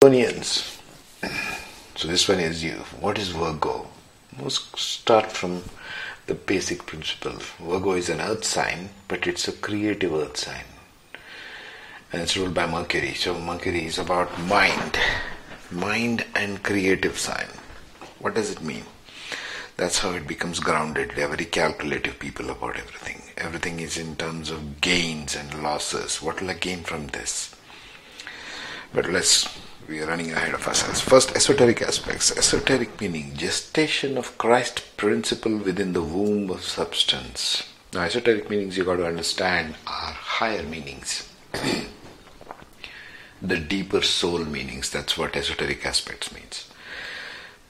Virgonians. So this one is you. What is Virgo? Let's start from the basic principle. Virgo is an earth sign, but it's a creative earth sign. And it's ruled by Mercury. So Mercury is about mind. Mind and creative sign. What does it mean? That's how it becomes grounded. They are very calculative people about everything. Everything is in terms of gains and losses. What will I gain from this? But let's, we are running ahead of ourselves. First, esoteric aspects. Esoteric meaning gestation of Christ principle within the womb of substance. Now, esoteric meanings you got to understand are higher meanings. the deeper soul meanings. That's what esoteric aspects means.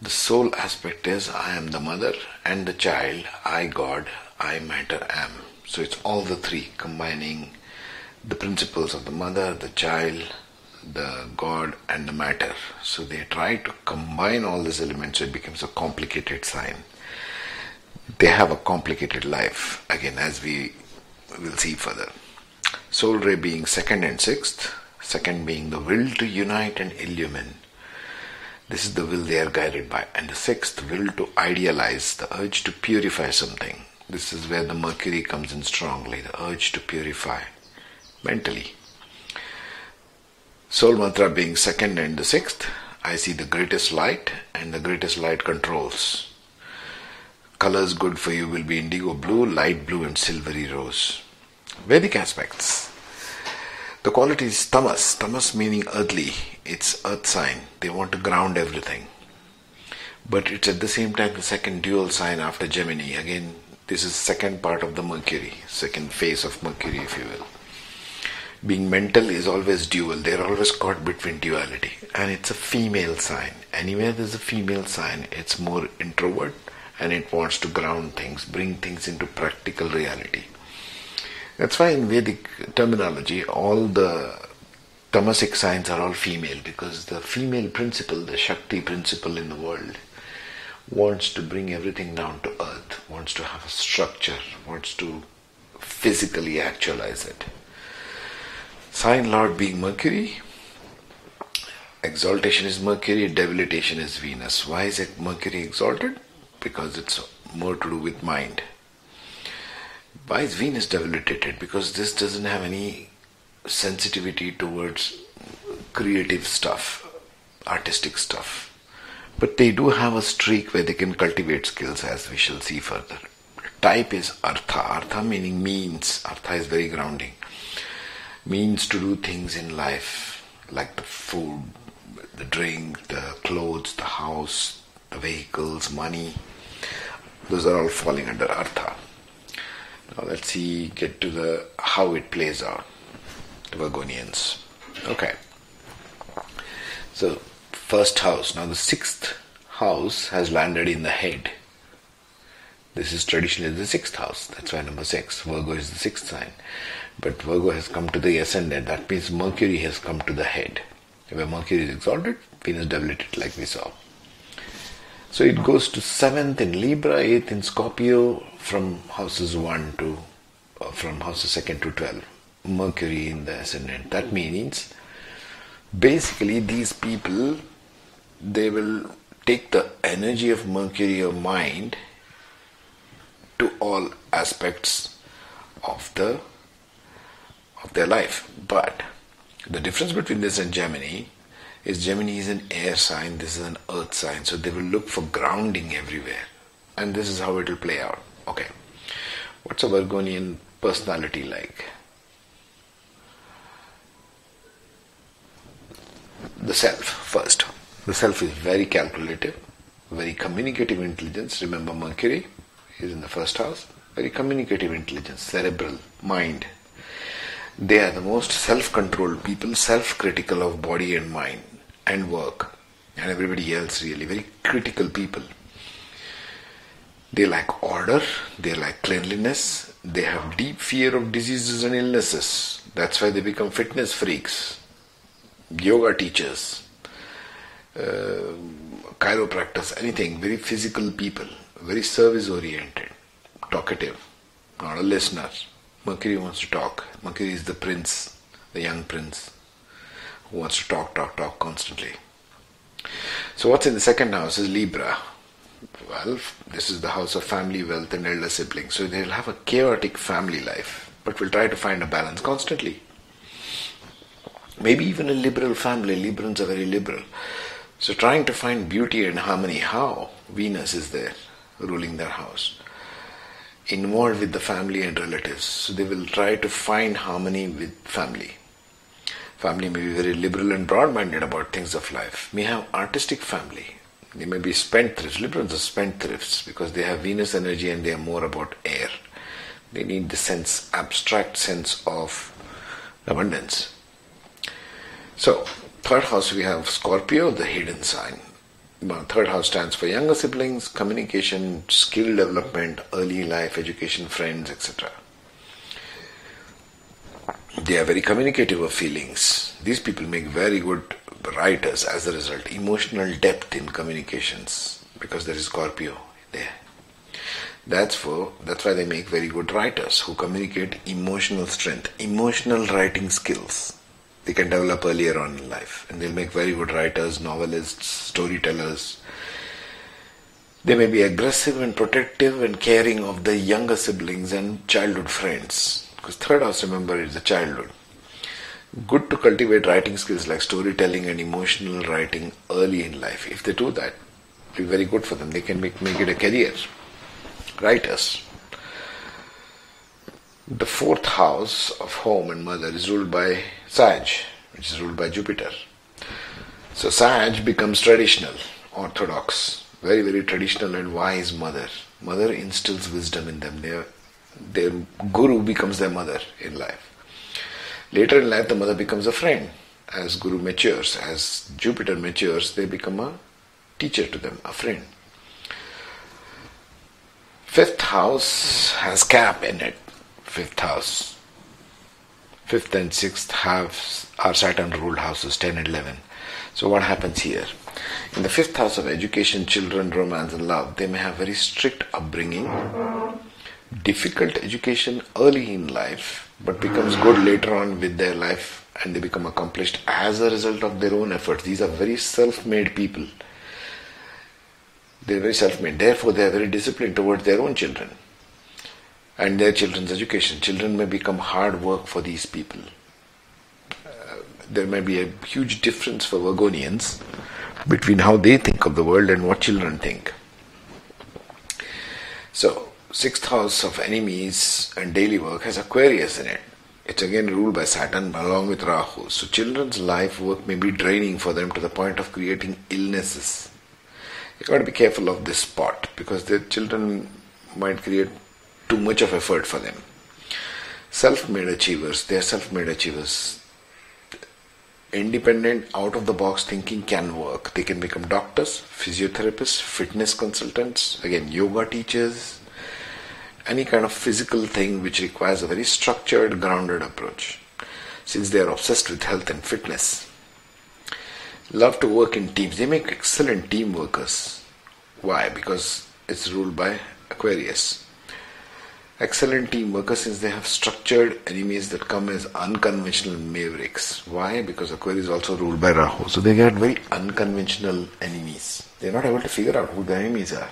The soul aspect is I am the mother and the child, I God, I matter am. So it's all the three combining the principles of the mother, the child, the God, and the matter. So they try to combine all these elements so it becomes a complicated sign. They have a complicated life, again, as we will see further. Soul ray being second and sixth, second being the will to unite and illumine this is the will they are guided by. And the sixth, will to idealize, the urge to purify something. This is where the Mercury comes in strongly, the urge to purify mentally. Soul mantra being second and the sixth, I see the greatest light, and the greatest light controls. Colors good for you will be indigo blue, light blue, and silvery rose. Vedic aspects. The quality is tamas, tamas meaning earthly, it's earth sign. They want to ground everything. But it's at the same time the second dual sign after Gemini. Again, this is second part of the Mercury, second phase of Mercury, if you will. Being mental is always dual. They're always caught between duality. And it's a female sign. Anywhere there's a female sign, it's more introvert and it wants to ground things, bring things into practical reality. That's why in Vedic terminology, all the tamasic signs are all female because the female principle, the Shakti principle in the world, wants to bring everything down to earth, wants to have a structure, wants to physically actualize it. Sign Lord being Mercury, exaltation is Mercury, debilitation is Venus. Why is it Mercury exalted? Because it's more to do with mind. Why is Venus debilitated? Because this doesn't have any sensitivity towards creative stuff, artistic stuff. But they do have a streak where they can cultivate skills, as we shall see further. Type is artha. Artha meaning means. Artha is very grounding. Means to do things in life, like the food, the drink, the clothes, the house, the vehicles, money. Those are all falling under artha. Now let's see, get to the how it plays out. The. Okay. So first house. Now the sixth house has landed in the head. This is traditionally the sixth house. That's why number six. Virgo is the sixth sign. But Virgo has come to the ascendant. That means Mercury has come to the head. Where Mercury is exalted, Venus debilitated, like we saw. So it goes to seventh in Libra, eighth in Scorpio, from houses one to uh, from houses second to twelve. Mercury in the ascendant. That means basically these people they will take the energy of Mercury of mind to all aspects of the of their life. But the difference between this and Gemini is Gemini is an air sign, this is an earth sign, so they will look for grounding everywhere. And this is how it will play out. Okay. What's a Virgonian personality like? The self first. The self is very calculative, very communicative intelligence. Remember, Mercury is in the first house. Very communicative intelligence, cerebral, mind. They are the most self controlled people, self critical of body and mind and work, and everybody else, really. Very critical people. They like order, they like cleanliness, they have deep fear of diseases and illnesses. That's why they become fitness freaks, yoga teachers, uh, chiropractors, anything. Very physical people, very service oriented, talkative, not a listener. Mercury wants to talk. Mercury is the prince, the young prince, who wants to talk, talk, talk constantly. So, what's in the second house is Libra. Well, this is the house of family, wealth, and elder siblings. So, they'll have a chaotic family life, but we'll try to find a balance constantly. Maybe even a liberal family. Librans are very liberal. So, trying to find beauty and harmony. How? Venus is there, ruling their house. Involved with the family and relatives. So, they will try to find harmony with family. Family may be very liberal and broad minded about things of life, may have artistic family. They may be spendthrifts. Librans are spendthrifts because they have Venus energy and they are more about air. They need the sense, abstract sense of abundance. So, third house we have Scorpio, the hidden sign. Third house stands for younger siblings, communication, skill development, early life, education, friends, etc. They are very communicative of feelings. These people make very good writers as a result. Emotional depth in communications because there is Scorpio there. That's for that's why they make very good writers who communicate emotional strength, emotional writing skills. They can develop earlier on in life, and they'll make very good writers, novelists, storytellers. They may be aggressive and protective and caring of the younger siblings and childhood friends. Because third house, remember, is the childhood. Good to cultivate writing skills like storytelling and emotional writing early in life. If they do that, it'll be very good for them. They can make, make it a career. Writers. The fourth house of home and mother is ruled by Saj, which is ruled by Jupiter. So Saj becomes traditional, orthodox, very, very traditional and wise mother. Mother instills wisdom in them. Their, their guru becomes their mother in life. Later in life, the mother becomes a friend. As guru matures, as Jupiter matures, they become a teacher to them, a friend. Fifth house has cap in it. Fifth house. Fifth and sixth house are Saturn ruled houses 10 and 11. So, what happens here? In the fifth house of education, children, romance, and love, they may have very strict upbringing, difficult education early in life, but becomes good later on with their life and they become accomplished as a result of their own efforts. These are very self made people. They're very self made. Therefore, they are very disciplined towards their own children and their children's education. Children may become hard work for these people. Uh, there may be a huge difference for Virgonians between how they think of the world and what children think. So, sixth house of enemies and daily work has Aquarius in it. It's again ruled by Saturn along with Rahu. So, children's life work may be draining for them to the point of creating illnesses. You've got to be careful of this spot because their children might create too much of effort for them. Self made achievers, they are self made achievers. Independent, out of the box thinking can work. They can become doctors, physiotherapists, fitness consultants, again, yoga teachers, any kind of physical thing which requires a very structured, grounded approach, since they are obsessed with health and fitness. Love to work in teams. They make excellent team workers. Why? Because it's ruled by Aquarius excellent team workers since they have structured enemies that come as unconventional mavericks. Why? Because Aquarius is also ruled by Rahu. So they get very unconventional enemies. They're not able to figure out who the enemies are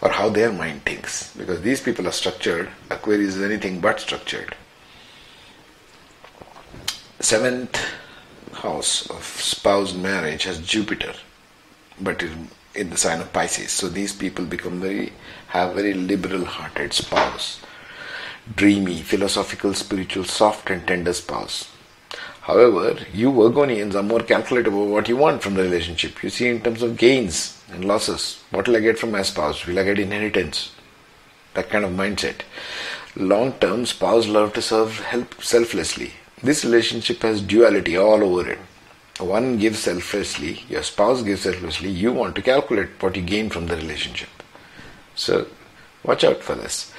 or how their mind thinks. Because these people are structured, Aquarius is anything but structured. Seventh house of spouse marriage has Jupiter, but in the sign of Pisces. So these people become very have very liberal hearted spouse. Dreamy, philosophical, spiritual, soft and tender spouse. However, you Virgonians are more calculative about what you want from the relationship. You see in terms of gains and losses. What will I get from my spouse? Will I get inheritance? That kind of mindset. Long term, spouse love to serve help selflessly. This relationship has duality all over it one gives selflessly, your spouse gives selflessly, you want to calculate what you gain from the relationship. So, watch out for this.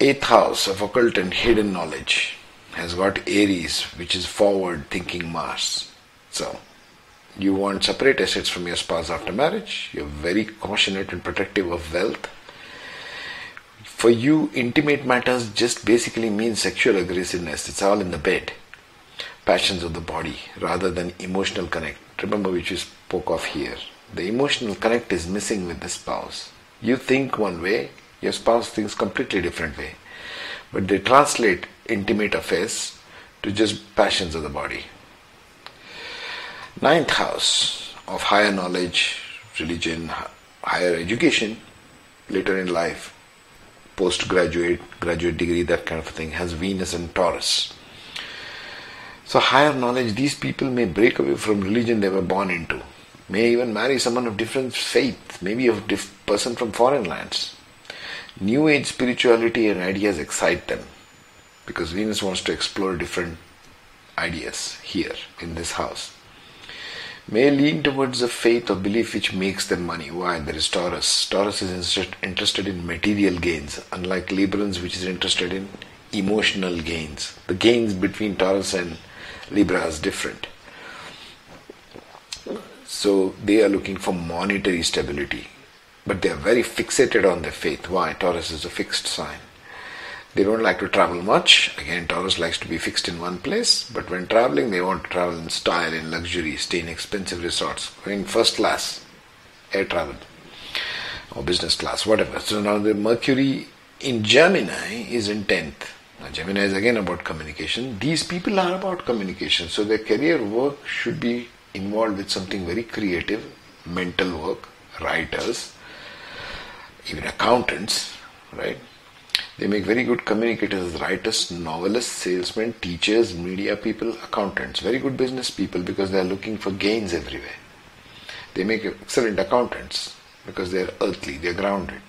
Eighth house of occult and hidden knowledge has got Aries, which is forward thinking Mars. So, you want separate assets from your spouse after marriage, you're very cautionate and protective of wealth. For you, intimate matters just basically means sexual aggressiveness, it's all in the bed passions of the body rather than emotional connect. Remember, which we spoke of here. The emotional connect is missing with the spouse. You think one way, your spouse thinks completely different way. But they translate intimate affairs to just passions of the body. Ninth house of higher knowledge, religion, higher education, later in life, postgraduate, graduate degree, that kind of thing, has Venus and Taurus. So, higher knowledge, these people may break away from religion they were born into, may even marry someone of different faith, maybe a diff- person from foreign lands. New age spirituality and ideas excite them because Venus wants to explore different ideas here in this house. May lean towards a faith or belief which makes them money. Why? There is Taurus. Taurus is interested in material gains, unlike Librans, which is interested in emotional gains. The gains between Taurus and Libra is different. So they are looking for monetary stability, but they are very fixated on their faith. Why? Taurus is a fixed sign. They don't like to travel much. Again, Taurus likes to be fixed in one place, but when traveling, they want to travel in style, in luxury, stay in expensive resorts, in first class, air travel, or business class, whatever. So now the Mercury in Gemini is in 10th. Now, Gemini is again about communication. These people are about communication, so their career work should be involved with something very creative, mental work, writers, even accountants, right? They make very good communicators, writers, novelists, salesmen, teachers, media people, accountants. Very good business people because they are looking for gains everywhere. They make excellent accountants because they are earthly, they are grounded.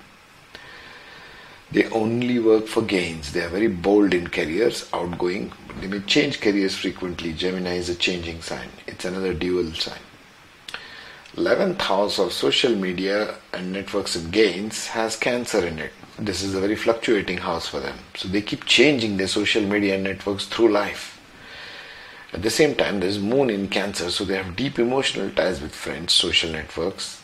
They only work for gains. They are very bold in careers, outgoing. They may change careers frequently. Gemini is a changing sign. It's another dual sign. 11th house of social media and networks and gains has Cancer in it this is a very fluctuating house for them. So they keep changing their social media networks through life. At the same time, there's Moon in Cancer, so they have deep emotional ties with friends, social networks,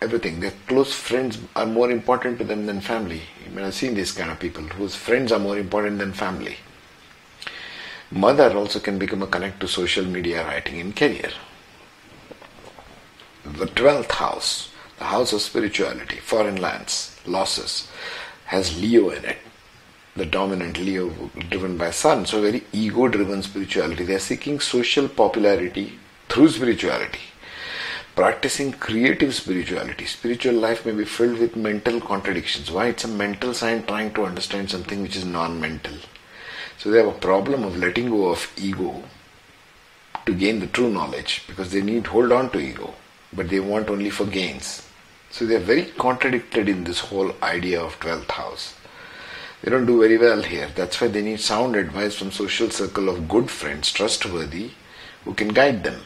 everything. Their close friends are more important to them than family. You may have seen these kind of people whose friends are more important than family. Mother also can become a connect to social media writing in career. The 12th house, the house of spirituality, foreign lands losses, has Leo in it. The dominant Leo driven by Sun, so very ego driven spirituality. They are seeking social popularity through spirituality. Practicing creative spirituality. Spiritual life may be filled with mental contradictions. Why? It's a mental sign trying to understand something which is non mental. So they have a problem of letting go of ego to gain the true knowledge because they need hold on to ego, but they want only for gains. So they are very contradicted in this whole idea of 12th house. They don't do very well here. That's why they need sound advice from social circle of good friends, trustworthy, who can guide them.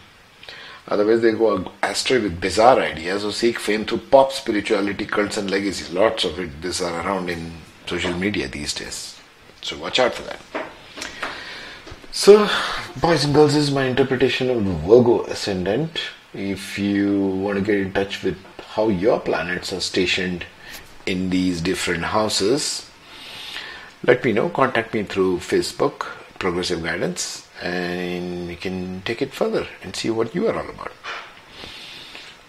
Otherwise, they go astray with bizarre ideas or seek fame through pop spirituality, cults, and legacies. Lots of it, this are around in social media these days. So watch out for that. So, boys and girls, is my interpretation of the Virgo ascendant. If you want to get in touch with how your planets are stationed in these different houses, let me know. Contact me through Facebook, Progressive Guidance, and we can take it further and see what you are all about.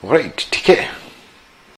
Alright, take care.